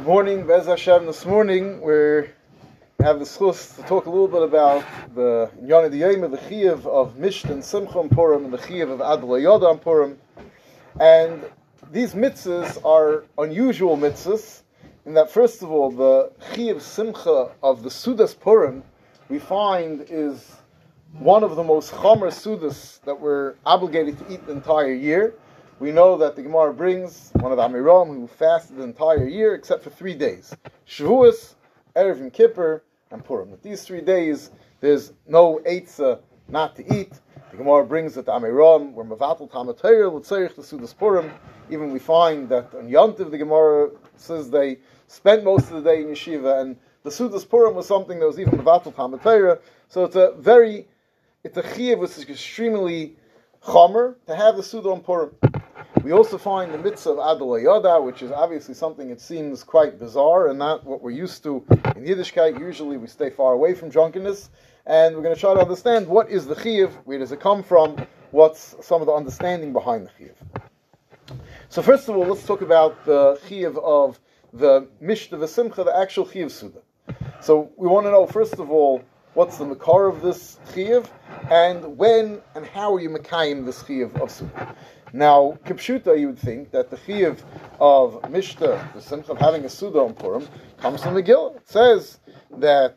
Good morning, Bez Hashem. This morning we have the schus to talk a little bit about the Yonah of the Chiyav of Mishnah and Simcha Purim, and the Chiyav of Adla Yoda and Purim. And these mitzvahs are unusual mitzvahs in that, first of all, the Chiyav Simcha of the Sudas Purim we find is one of the most chomer Sudas that we're obligated to eat the entire year. We know that the Gemara brings one of the Amiram who fasted the entire year except for three days: Shavuos, Erev Kippur, and Purim. That these three days there's no eitzah not to eat. The Gemara brings that the Amiram were Mavatal Tamatayr, L'tzerich the Sudas Purim. Even we find that on Yontiv the Gemara says they spent most of the day in yeshiva, and the Sudas Purim was something that was even Mavatal Tamatayr. So it's a very, it's a chiyuv which is extremely chomer to have the Suda on Purim. We also find the mitzvah of Adal which is obviously something that seems quite bizarre and not what we're used to in Yiddishkeit. Usually we stay far away from drunkenness, and we're going to try to understand what is the chiyuv, where does it come from, what's some of the understanding behind the chiyuv. So first of all, let's talk about the chiyuv of the Mishnah V'Simcha, the actual chiyuv Suda. So we want to know first of all what's the makar of this chiyuv, and when and how are you makayim this chiyuv of Suda. Now, Kipshuta, you would think that the chiyuv of Mishnah, the simcha of having a Suda on Purim, comes from Megillah. It says that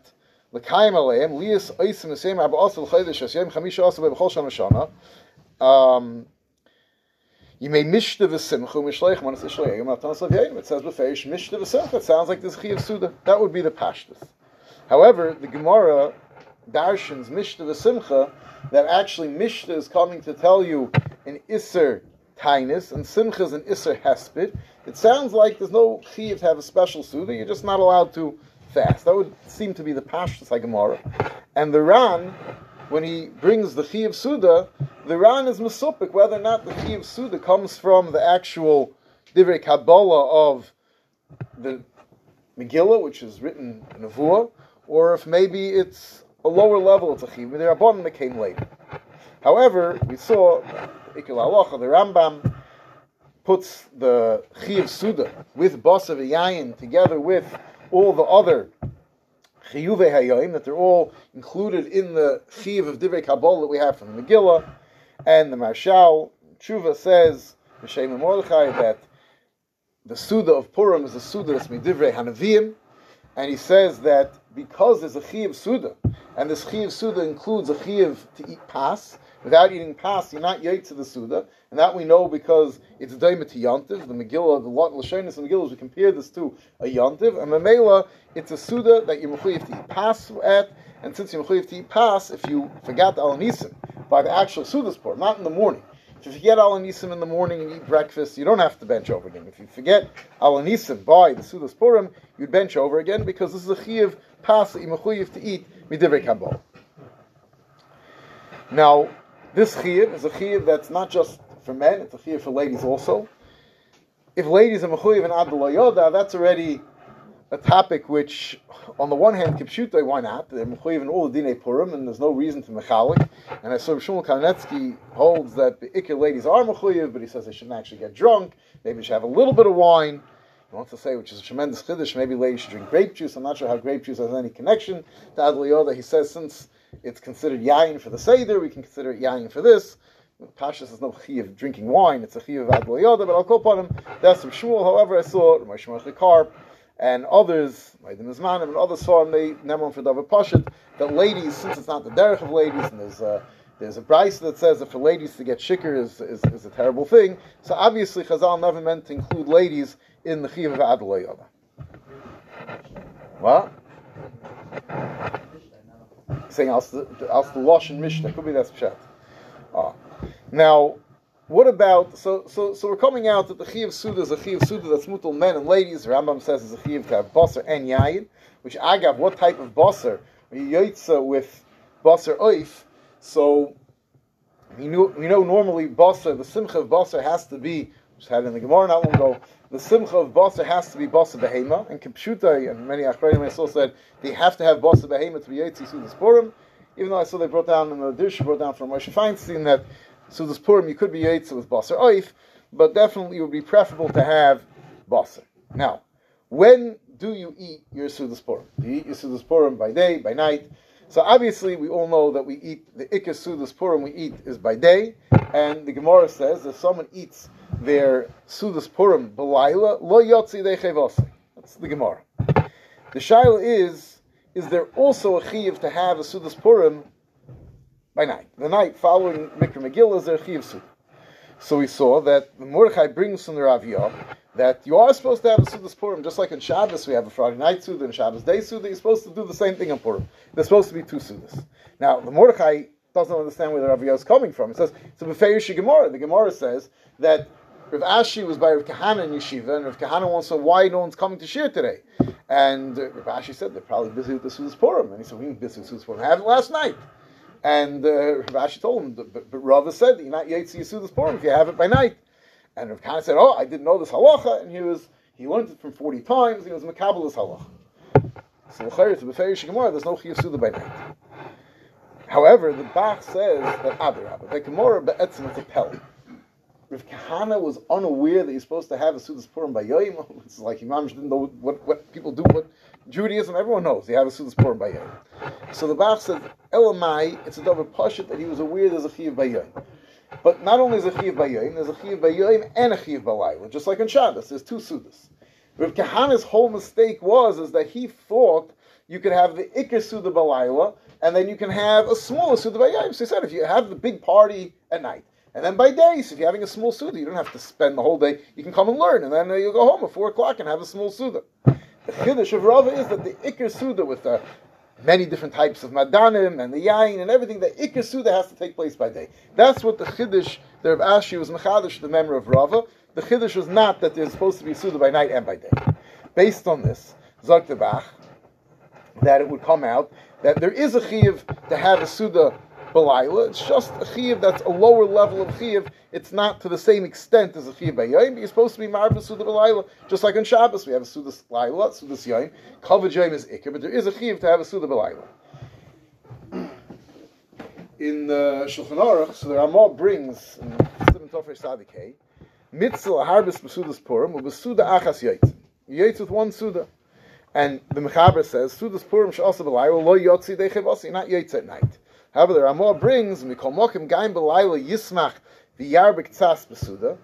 L'kayim aleim, liyas oisim esem abu asal chaydish asyem chamisha asal b'chol shana shana. Um, you may mishta v'simchu mishleich manas ishleim matanas avyeim. It says b'feish mishta v'simcha. It sounds like this chiyuv Suda. That would be the pashtus. However, the Gemara darshans mishta v'simcha that actually mishta is coming to tell you an Isser Tainus, and Simcha is an Isser Hesped, it sounds like there's no Chiv to have a special Suda, you're just not allowed to fast. That would seem to be the Pashtus Gemara. And the Ran, when he brings the Chiv Suda, the Ran is Masupik, whether or not the Chiv Suda comes from the actual Divrei Kabbalah of the Megillah, which is written in Avua, or if maybe it's a lower level, it's a the Rabbanon that came later. However, we saw Ikil the Rambam puts the Chiv Suda with Basav Yayin together with all the other Chiyuve Hayoim, that they're all included in the Chiv of Divrei Kabbalah that we have from the Megillah, and the Marshal Tshuva says, M'Shem Mordechai, that the Suda of Purim is a Suda that's Midivrei Hanavim, and he says that because there's a Chiv Suda, and this Chiv Suda includes a Chiv to eat pas, Without eating pas, you're not yait to the Suda, and that we know because it's daima to Yantiv. The Megillah, the Lashonis and Megillah, we compare this to a Yantiv, and Mamela, it's a Suda that you're mechuyev to eat pas at, and since you're to eat pas, if you forgot Al Nisim by the actual Suda's pour, not in the morning. If you forget Al Nisim in the morning and eat breakfast, you don't have to bench over again. If you forget Al Nisim by the Suda's Purim, you'd bench over again because this is a Chiyav pas you're to eat midivrei kabbalah. Now, this chiyuv is a chiyuv that's not just for men; it's a chiyuv for ladies also. If ladies are mechuyev and adul yoda, that's already a topic which, on the one hand, kipshuta, why not? They're mechuyev in all the dinei purim, and there's no reason to mechalik. And I saw Shmuel Kamenetsky holds that the ikir ladies are mechuyev, but he says they shouldn't actually get drunk. Maybe they should have a little bit of wine. He wants to say, which is a tremendous chiddush, maybe ladies should drink grape juice. I'm not sure how grape juice has any connection to adul yoda. He says since it's considered yayin for the seder. We can consider it yayin for this. Pashas is no chi of drinking wine; it's a chi of adl. But I'll call upon him. That's from Shmuel. However, I saw Ramesh Karp and others, Moadim U'Zmanim and others saw him. They never for David Pashat that ladies, since it's not the derech of ladies, and there's a there's a price that says that for ladies to get shikr is, is, is, a terrible thing. So obviously, Chazal never meant to include ladies in the chiv of adl yoda. What? saying as the Losh and Mishnah. Could be that's Pshat. Ah. Now, what about so so so we're coming out that the Chiv Suda is a Chiv Suda that's mutal men and ladies. Rambam says is a Chiv to have Basar and Yayin, which Agav, what type of Basar? Yotza with Basar Oif. So we know, we know normally Basar, the Simcha of Basar has to be, which had in the Gemara not long ago, the simcha of basa has to be basa behema, and Kipshuta and many achrayim also said they have to have basa behema to be yetzi sudas purim. Even though I saw they brought down in the dish brought down from Moshe Feinstein that sudas purim you could be yetzi with basa oif, but definitely it would be preferable to have basa. Now, when do you eat your Sudas Purim? Do you eat your Sudas Purim by day, by night? So obviously, we all know that we eat the Ikkas Sudas Purim we eat is by day, and the Gemara says if someone eats their Sudas Purim Belaila, lo yotzi dechevasi. That's the Gemara. The Shaila is, is there also a chiv to have a Sudas Purim by night? The night following Mikra Megillah is a. So we saw that Mordechai brings from the Raviyah that you are supposed to have a Sudas Purim, just like on Shabbos we have a Friday night Suda and Shabbos day Suda, you're supposed to do the same thing on Purim. There's supposed to be two Sudas. Now, the Mordechai doesn't understand where the Raviyah is coming from. It says, it's a Befeirish Gemara. The Gemara says that Rav Ashi was by Rav Kahana in Yeshiva, and Rav Kahana wants to know why no one's coming to share today. And Rav Ashi said, they're probably busy with the Sudas Purim. And he said, we ain't busy with Sudas Purim. I had it last night. And uh, Rav Ashi told him, but, but Rava said, you're not yet to Sudas Purim if you have it by night. And Rav Kahana said, "Oh, I didn't know this halacha," and he was he learned it from forty times. He was makabelis halacha. So to beferish gemara, there's no chiyuv by night. However, the Bach says that adarabah, the gemara be'etzim it's a pel. Rav Kahana was unaware that you're supposed to have a sudas purim by yoyim. It's like Imam didn't know what, what people do. What Judaism, everyone knows you have a sudas purim by yoyim. So the Bach said, Elamai, it's a double pashut that he was aware there's a chiyuv by yoyim. But not only is a chiv bayoim, there's a chiv bayoim and a chiv balayla, just like in Shabbos. There's two sudas. Rav Kahana's whole mistake was is that he thought you could have the ikar suda balayla, and then you can have a smaller suda bayoim. So he said, if you have the big party at night, and then by day, so if you're having a small suda, you don't have to spend the whole day. You can come and learn, and then uh, you'll go home at four o'clock and have a small suda. The chiddush of Rava is that the ikar suda with the many different types of madanim and the yain and everything. The ikar suda has to take place by day. That's what the chiddush the Rav Ashi was mechadish the memory of Rava. The chiddush was not that there's supposed to be suda by night and by day. Based on this, Zog Bach, that it would come out that there is a chiv to have a suda Balayla. It's just a chiv that's a lower level of chiv. It's not to the same extent as a chiv Bayayim, but you're supposed to be Marba Suda Balayla. Just like on Shabbos, we have a Suda Laila, Suda Yayim. Kavod is Ikr, but there is a chiv to have a Suda Balayla. In the uh, Shulchan Aruch, so the Ramah brings, in Simon Tofresh Sadikei, Mitzvah Harbis Besudas Purim, Achas Yaitz. Yaitz with one Suda. And the Mechaber says, Sudas Purim Sh'asa Balayla, Lo Yotzi Dechevasi, not Yaitz at night. However, the Ramah brings Mikol Mokim Gaim Belayla Yismach V'Yarbik Tzas Besuda,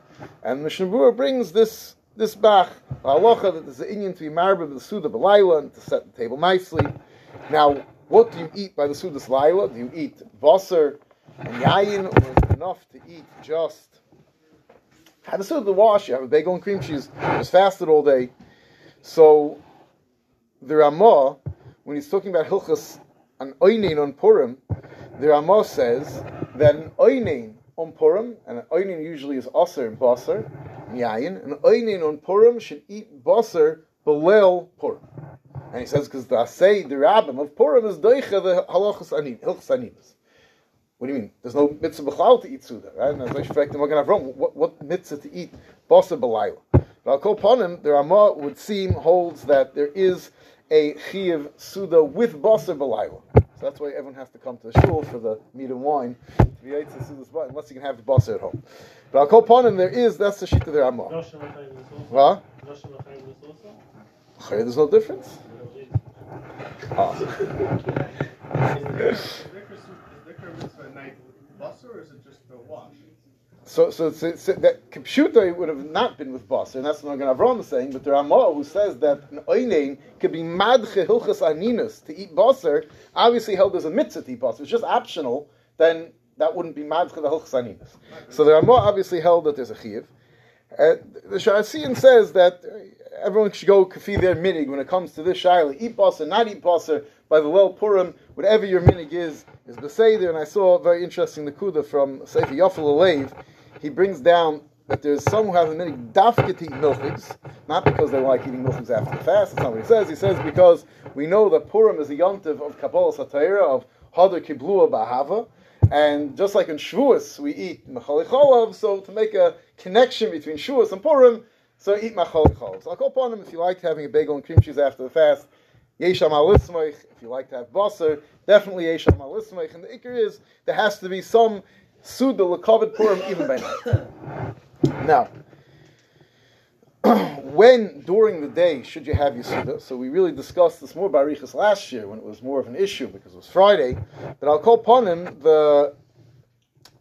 and Mishnah brings this this Bach halacha that there's an Indian to be married with the Suda Belayla and to set the table nicely. Now, what do you eat by the Sudas Laila? Do you eat Vaser and Yayin, or is it enough to eat just have a Suda wash? You have a bagel and cream cheese. Just fasted all day. So the Ramah, when he's talking about Hilchas an Oinin on Purim, the Ramah says that an oinin on Purim, and an oinin usually is aser and baser, yayin, an oinin on Purim should eat baser below Purim. And he says because the say the rabbim of Purim is doicha the halachas animas. What do you mean? There's no mitzvah b'chlal to eat suda, right? And as I expect, we're going to have what, what mitzvah to eat baser belayla? But I'll call upon him, the Ramah would seem holds that there is a chiv suda with baser belayla. So that's why everyone has to come to the shul for the meat and wine to be able to see this unless you can have the boss at home. But I'll call upon him. There is that's the sheet of the Ramah. What? There's no difference. Ah. So, so, so, so that Kipshuta would have not been with Basar, and that's what Avram is saying. But the Ramah, who says that an Oinein could be Madche Hilchas Aninas to eat Basar, obviously held as a mitzvah to eat Basar. It's just optional, then that wouldn't be Madche the Hilchas Aninas. So the Ramah obviously held that there's a Chiv. Uh, the Sha'asiyan says that everyone should go kafi their minig when it comes to this shaila. Eat basar, not eat basar by the well Purim, whatever your minig is, is beseder. And I saw a very interesting nakuda from Sefer Yafeh Lalev he brings down that there's some who have a many dafka to eat milchigs, not because they like eating milchigs after the fast. That's not what he says. He says because we know that Purim is a yontiv of Kabbalah Satira, of Hadar Kiblua Bahava, and just like in Shavuos we eat Mechali so to make a connection between Shavuos and Purim, so eat Mechali So I'll call upon him if you like having a bagel and cream cheese after the fast. Yesham alismeich, if you like to have basar, definitely yesham alismeich. And the ikr is there has to be some Suda Lakovid Purim even by night. Now, when during the day should you have Yisuda? So we really discussed this more by Riches last year when it was more of an issue because it was Friday. But I'll call upon him the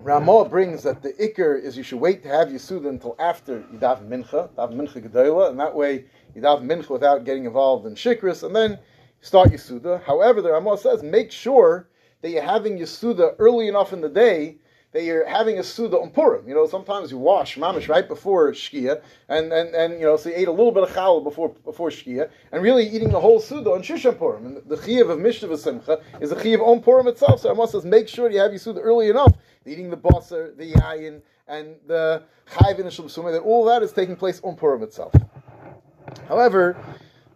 Ramah brings that the Iker is you should wait to have Yisuda until after Yidav Mincha, Yidav Mincha Gedola, and that way Yidav Mincha without getting involved in Shikris, and then start Yisuda. However, the Ramah says make sure that you're having Yisuda early enough in the day that you're having a Suda on Purim. You know, sometimes you wash mamish right before Shkia, and, and, and you know, so you ate a little bit of challah before before Shkia, and really eating the whole Suda on Shushan Purim. And the Chiyav of Mishnah Simcha is a Chiyav on Purim itself. So I must says, make sure you have your Suda early enough, eating the basar, the yayin, and the chayv and the that all that is taking place on Purim itself. However,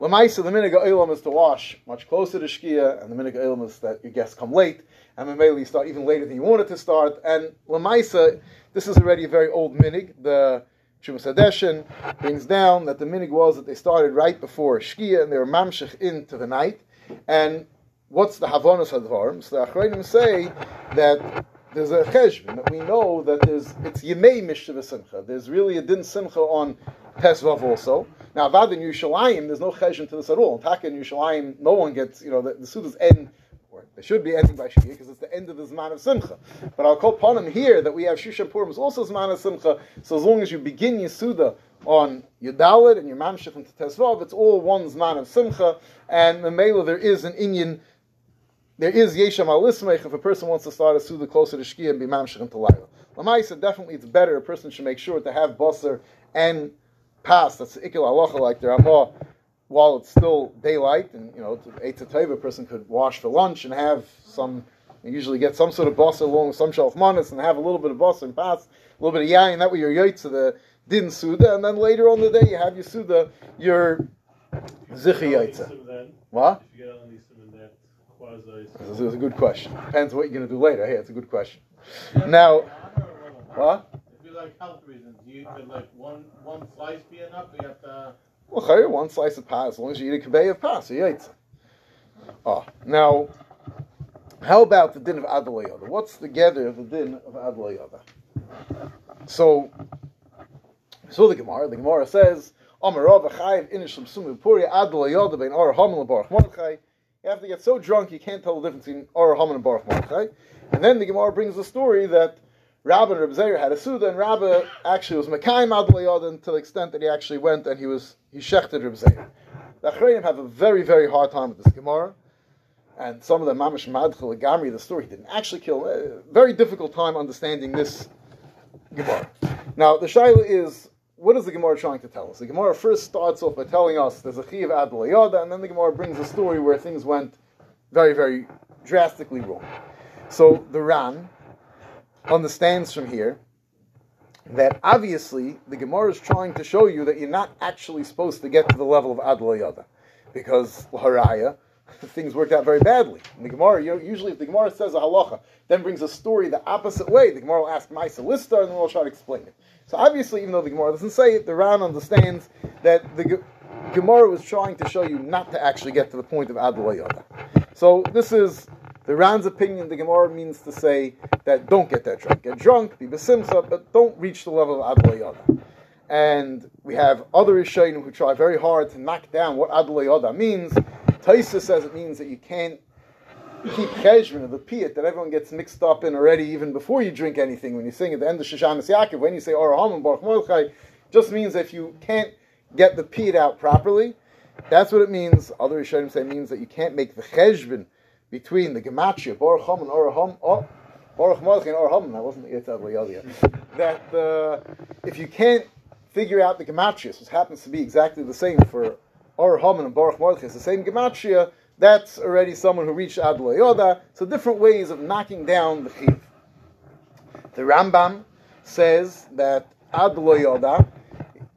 Lamaisa, the minig is to wash much closer to Shkia, and the minig is that your guests come late and Mamela you start even later than you wanted to start. And Lamaisa, this is already a very old minig. The Shumas Hadeshin brings down that the minig was that they started right before Shkia and they were mamshech into the night. And what's the Havonas Hadvarim? So the Achrayim say that there's a cheshbon that we know that there's it's Yemei Mishtav Simcha. There's really a din Simcha on Pesvav also. Now, Avad in Yerushalayim, there's no cheshbon to this at all. In Taka in no one gets, you know, the, the Sudas end or they should be ending by Shkia because it's the end of the Zman of Simcha. But I'll call upon him here that we have Shushan Purim is also Zman of Simcha. So as long as you begin Yisuda on Yudalid and your Mamshech into Tesvav, it's all one Zman of Simcha. And the Mela, there is an Inyan, there is Yesham al if a person wants to start a Suda closer to Shkia and be Mamshech into Laila. Lamaisa, definitely it's better, a person should make sure to have Basar and Pass. That's Ikil Halacha like the Ramah while it's still daylight, and you know, eight to teva, a person could wash for lunch and have some. usually get some sort of boss along with some shelf manas and have a little bit of boss and pass, a little bit of yain. That way you're yaitz the din suda, and then later on the day you have your suda, your zichi yaitza. What? This is a good question. Depends what you're going to do later. Hey, it's a good question. Now, what? If you like health reasons, you could like one one slice be enough. You have to well, one slice of pie, as long as you eat a kaveh of pie, so you eat Oh, ah, now, how about the din of Adalayada? What's the gather of the din of Adalayada? So, so the Gemara, the Gemara says, Amarav Achayiv Inishlam Sumu Puri Adalayada Ben Haman and Baruch. You have to get so drunk you can't tell the difference between Ar Haman and Baruch Mordechai. And then the Gemara brings the story that Rabbi and Reb Zeir had a Suda, and Rabbi actually was Mekayim Adalayada to the extent that he actually went and he was he shechted Reb Zeir. The Achrayim have a very, very hard time with this Gemara, and some of the Mamish Madchel Gamri, the story, didn't actually kill. A very difficult time understanding this Gemara. Now, the Shaila is, what is the Gemara trying to tell us? The Gemara first starts off by telling us there's a Chiv Adalayada, and then the Gemara brings a story where things went very, very drastically wrong. So the Ran, understands from here that obviously the Gemara is trying to show you that you're not actually supposed to get to the level of Adlayada. Because Haraya, things worked out very badly. The Gemara, you know, usually if the Gemara says a halacha, then brings a story the opposite way, the Gemara will ask Maisa Lista and then we'll try to explain it. So obviously, even though the Gemara doesn't say it, the Ran understands that the Gemara was trying to show you not to actually get to the point of Adlayada. So this is the Ran's opinion, the Gemara means to say that don't get that drunk. Get drunk, be besimsa, but don't reach the level of Adlayada. And we have other Rishonim who try very hard to knock down what Adlayada means. Taisa says it means that you can't keep cheshbon of the piyat that everyone gets mixed up in already even before you drink anything. When you sing at the end of Shoshanas Yaakov, when you say Oraham and Baruch just means if you can't get the piyat out properly, that's what it means. Other Rishonim say it means that you can't make the cheshbon between the gematria Baruch Ham and Oraham, oh, Baruch Malach and Oraham. That wasn't Yadia. That uh, if you can't figure out the gematria, which happens to be exactly the same for Oraham and Baruch Malach, it's the same gematria. That's already someone who reached Ad Yoda. So different ways of knocking down the chiv. The Rambam says that Ad Yoda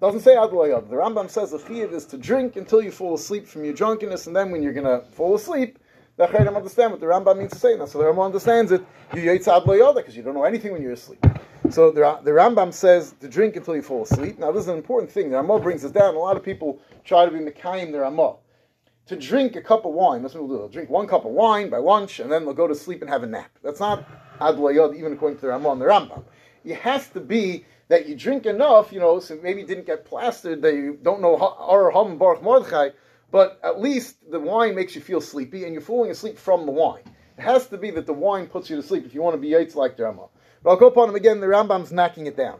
doesn't say Ad Yoda. The Rambam says the chiv is to drink until you fall asleep from your drunkenness, and then when you're going to fall asleep, the Acharim understand what the Rambam means to say now. So the Rambam understands it. You yitzad loyoda because you don't know anything when you're asleep. So the, the Rambam says to drink until you fall asleep. Now this is an important thing. The Ramah brings this down. A lot of people try to be mekayim the Ramah. To drink a cup of wine, that's what we'll do. They'll drink one cup of wine by lunch and then they'll go to sleep and have a nap. That's not ad even according to the Ramah and the Rambam. it has to be that you drink enough, you know, so maybe you didn't get plastered, that you don't know Ar Ham Baruch Mordechai, but at least the wine makes you feel sleepy and you're falling asleep from the wine. It has to be that the wine puts you to sleep if you want to be yates like the. But I'll go upon him again, the Rambam's knocking it down.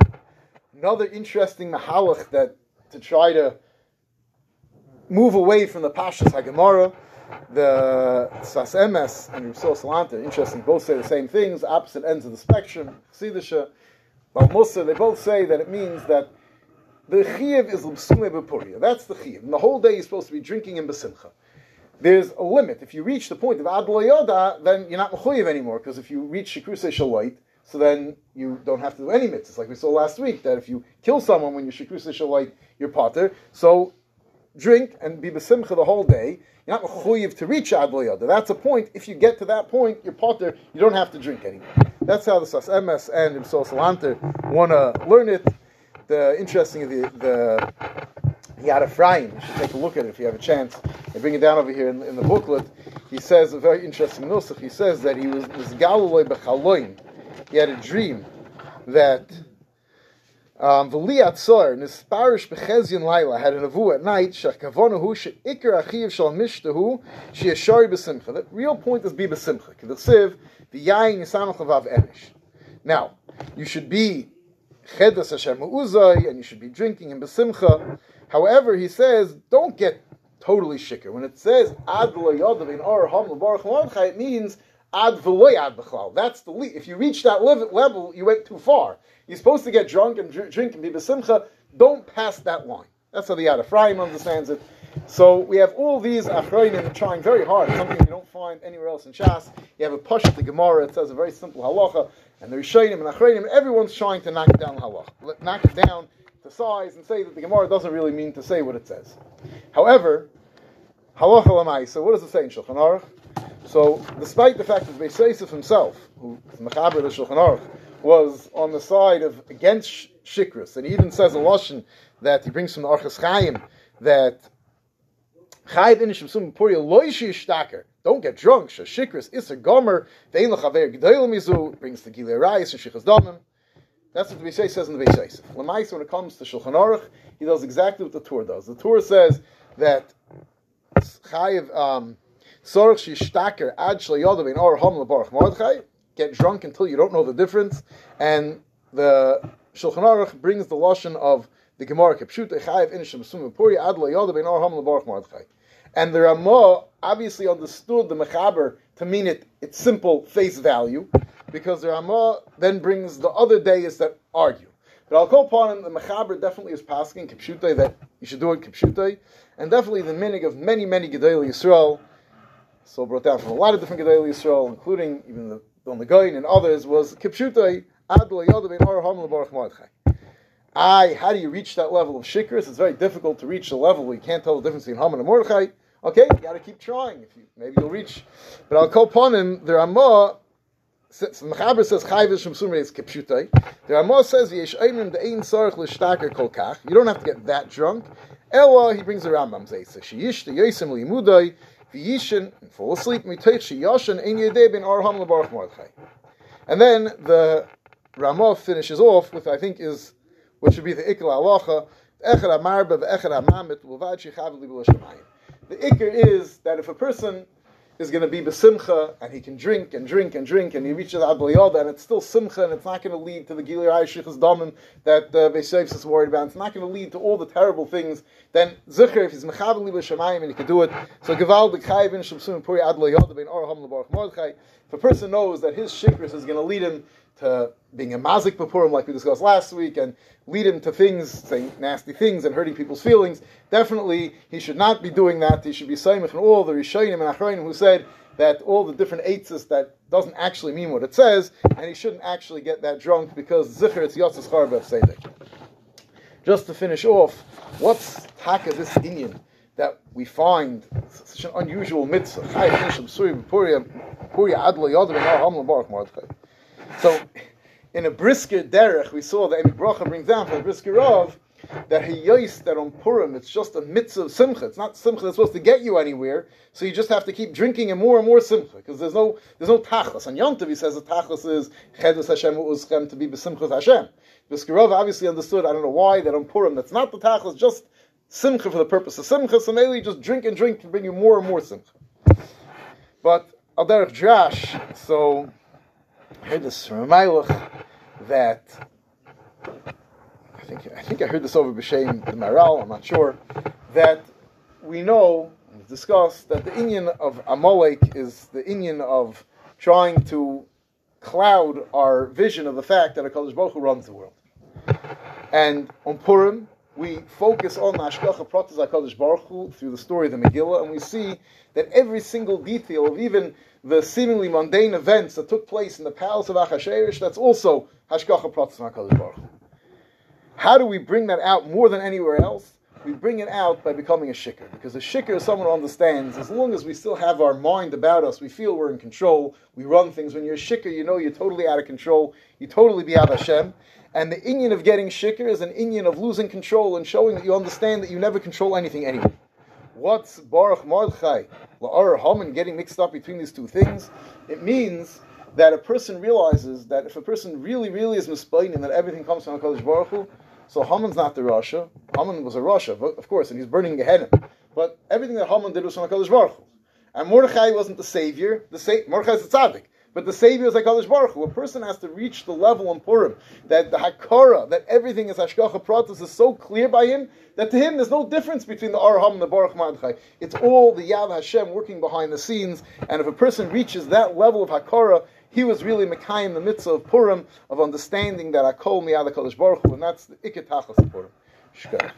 Another interesting mahalach that to try to move away from the Pashas HaGemara, the Sfas Emes and Russell Salanta, interesting, both say the same things, opposite ends of the spectrum, Chassidisha, Bal Musa, they both say that it means that the Chiv is L'Psume B'Puria. That's the Chiv. And the whole day you're supposed to be drinking in Besimcha. There's a limit. If you reach the point of Ad Yoda, then you're not Mechuyev anymore, because if you reach Shikruse Shalait, so then you don't have to do any mitzvahs. Like we saw last week, that if you kill someone when you're Shikruse Shalait, you're Potter. So drink and be Besimcha the whole day. You're not Mechuyev to reach Ad Yoda. That's a point. If you get to that point, you're Potter, you don't have to drink anymore. That's how the Sfas Emes and Imsol Salanter want to learn it. The interesting the the Yad Ephraim. You should take a look at it if you have a chance. I bring it down over here in, in the booklet. He says a very interesting nusach. He says that he was was Galilei bechaloim. He had a dream that um, V'liat Tzor Nisparish Bechezyon Laila had a nevu at night Shakavonu Hu Sheikar Achiv Shal Mishtahu Sheyashari B'Simcha. The real point is be B'Simcha. K'v'tziv V'yayin Yisamach Lavav Enish. Now, you should be Chedas Hashem U'uzai, and you should be drinking in B'Simcha. However, he says, don't get totally shikr. When it says Ad Yadav in Ar Ham it means Ad V'loy Ad. That's the le- If you reach that level, you went too far. You're supposed to get drunk and drink and be B'Simcha. Don't pass that line. That's how the Yad understands it. So we have all these Achroinim trying very hard, something you don't find anywhere else in Shas. You have a Push of the Gemara, it says a very simple halacha, and the Rishonim and Achroinim, everyone's trying to knock down halacha. Knock it down to size and say that the Gemara doesn't really mean to say what it says. However, halacha l'maisa, what does it say in Shulchan Aruch? So, despite the fact that Beis Yosef himself, who is Mechaber the Shulchan Aruch, was on the side of against Shikras, and he even says in Lashon that he brings from the Orchas Chaim that Don't get drunk. Shikras is a gomer. Brings the and. That's what the Beis says in the Beis Yosef. Lemais, when it comes to Shulchan Aruch, he does exactly what the Torah does. The Torah says that um. Get drunk until you don't know the difference, and the Shulchan Aruch brings the lashon of the Gemara Kepshut Chayiv Inishim Sum Puri Ad Layadav in Or Hom Labarach Mordechai. And the Ramah obviously understood the Mechaber to mean it its simple face value, because the Ramah then brings the other days that argue. But I'll call upon him, the Mechaber definitely is passing Kipshutei that you should do it Kipshutei, and definitely the meaning of many, many Gedei Yisrael, so brought down from a lot of different Gedei Yisrael, including even the Don the Goyin and others, was Kipshutei Adla Yodav Or Ham Baruch Mordechai. I, how do you reach that level of shikras? It's very difficult to reach the level where you can't tell the difference between Haman and Mordechai. Okay, you got to keep trying. If you maybe you'll reach, but I'll call upon him. The Ramah, the Mechaber says Chayvish from Sumrei is kipshutai. The Ramah says Yesh Einim the Ein Sarach l'Shtaker Kol Kach. You don't have to get that drunk. Ella, he brings the Rambam Zaysa. Sheyish the Yosem li'imudai v'yishin and fall asleep mitoich sheyoshin ein yedei ben Arham lebarach Mordechai. And then the Ramah finishes off with I think is what should be the Ikla Halacha. Echad Amarba v'Echad Amamit l'vad shechav li b'lashamayim. The ikr is that if a person is going to be besimcha and he can drink and drink and drink and he reaches Ad Yoda and it's still simcha and it's not going to lead to the Gilir Aishichas Damim that uh, Beishavs is worried about. It's not going to lead to all the terrible things. Then Zicher, if he's mechaveli b'shamayim and he can do it, so Geval the Chayvin Shamsum Puri Ad Yoda ben Orham Lebarach Mordechai. If a person knows that his shikras is going to lead him to being a mazik b'purim, like we discussed last week, and lead him to things, saying nasty things and hurting people's feelings, definitely he should not be doing that. He should be saying and all the Rishonim and Achronim who said that all the different eitzes that doesn't actually mean what it says, and he shouldn't actually get that drunk because zicher it's yotzes charbev sedek. Just to finish off, what's taka this Indian that we find such an unusual mitzvah? So, in a brisker derech, we saw that Emek Bracha brings down from the brisker of that he Hayois, that on Purim, it's just a mitzvah of Simcha. It's not Simcha that's supposed to get you anywhere, so you just have to keep drinking and more and more Simcha, because there's no there's no Tachlis. On Yom Tov, he says the Tachlis is Chedus Hashem U'uzchem to be B'Simcha Hashem. Biskarov obviously understood, I don't know why, that on Purim, that's not the Tachlis, just Simcha for the purpose of Simcha, so maybe just drink and drink to bring you more and more Simcha. But Al Derech Drash, so I heard this from a Mailach that I think I think I heard this over B'Shem the Maharal, I'm not sure, that we know and discussed that the Indian of Amalek is the Indian of trying to cloud our vision of the fact that HaKadosh Baruch Hu runs the world. And on Purim, we focus on Hashgacha Pratas HaKadosh Baruch Hu through the story of the Megillah, and we see that every single detail of even the seemingly mundane events that took place in the palace of Achashverosh, that's also Hashgacha Pratas HaKadosh Baruch How do we bring that out more than anywhere else? We bring it out by becoming a shikr, because a shikr is someone who understands. As long as we still have our mind about us, we feel we're in control. We run things. When you're a shikr, you know you're totally out of control. You totally be out of Hashem. And the Inyan of getting shikr is an Inyan of losing control and showing that you understand that you never control anything anyway. What's Baruch Mordechai, La'ar Haman getting mixed up between these two things? It means that a person realizes that if a person really, really is mispaining that everything comes from HaKadosh Baruch Hu, so Haman's not the Rasha. Haman was a Rasha, of course, and he's burning Gehenna. But everything that Haman did was from HaKadosh Baruch Hu. And Mordechai wasn't the savior. The sa- Mordechai's the tzaddik. But the Savior is like HaKadosh Baruch Hu. A person has to reach the level in Purim that the Hakara, that everything is Hashgacha Pratis, is so clear by him that to him there's no difference between the Arham and the Baruch Mordechai. It's all the Yad Hashem working behind the scenes. And if a person reaches that level of Hakara, he was really Mekayim the mitzvah of Purim, of understanding that Hakol Miyad HaKadosh Baruch Hu, and that's the Iketachas of Purim. Shkar.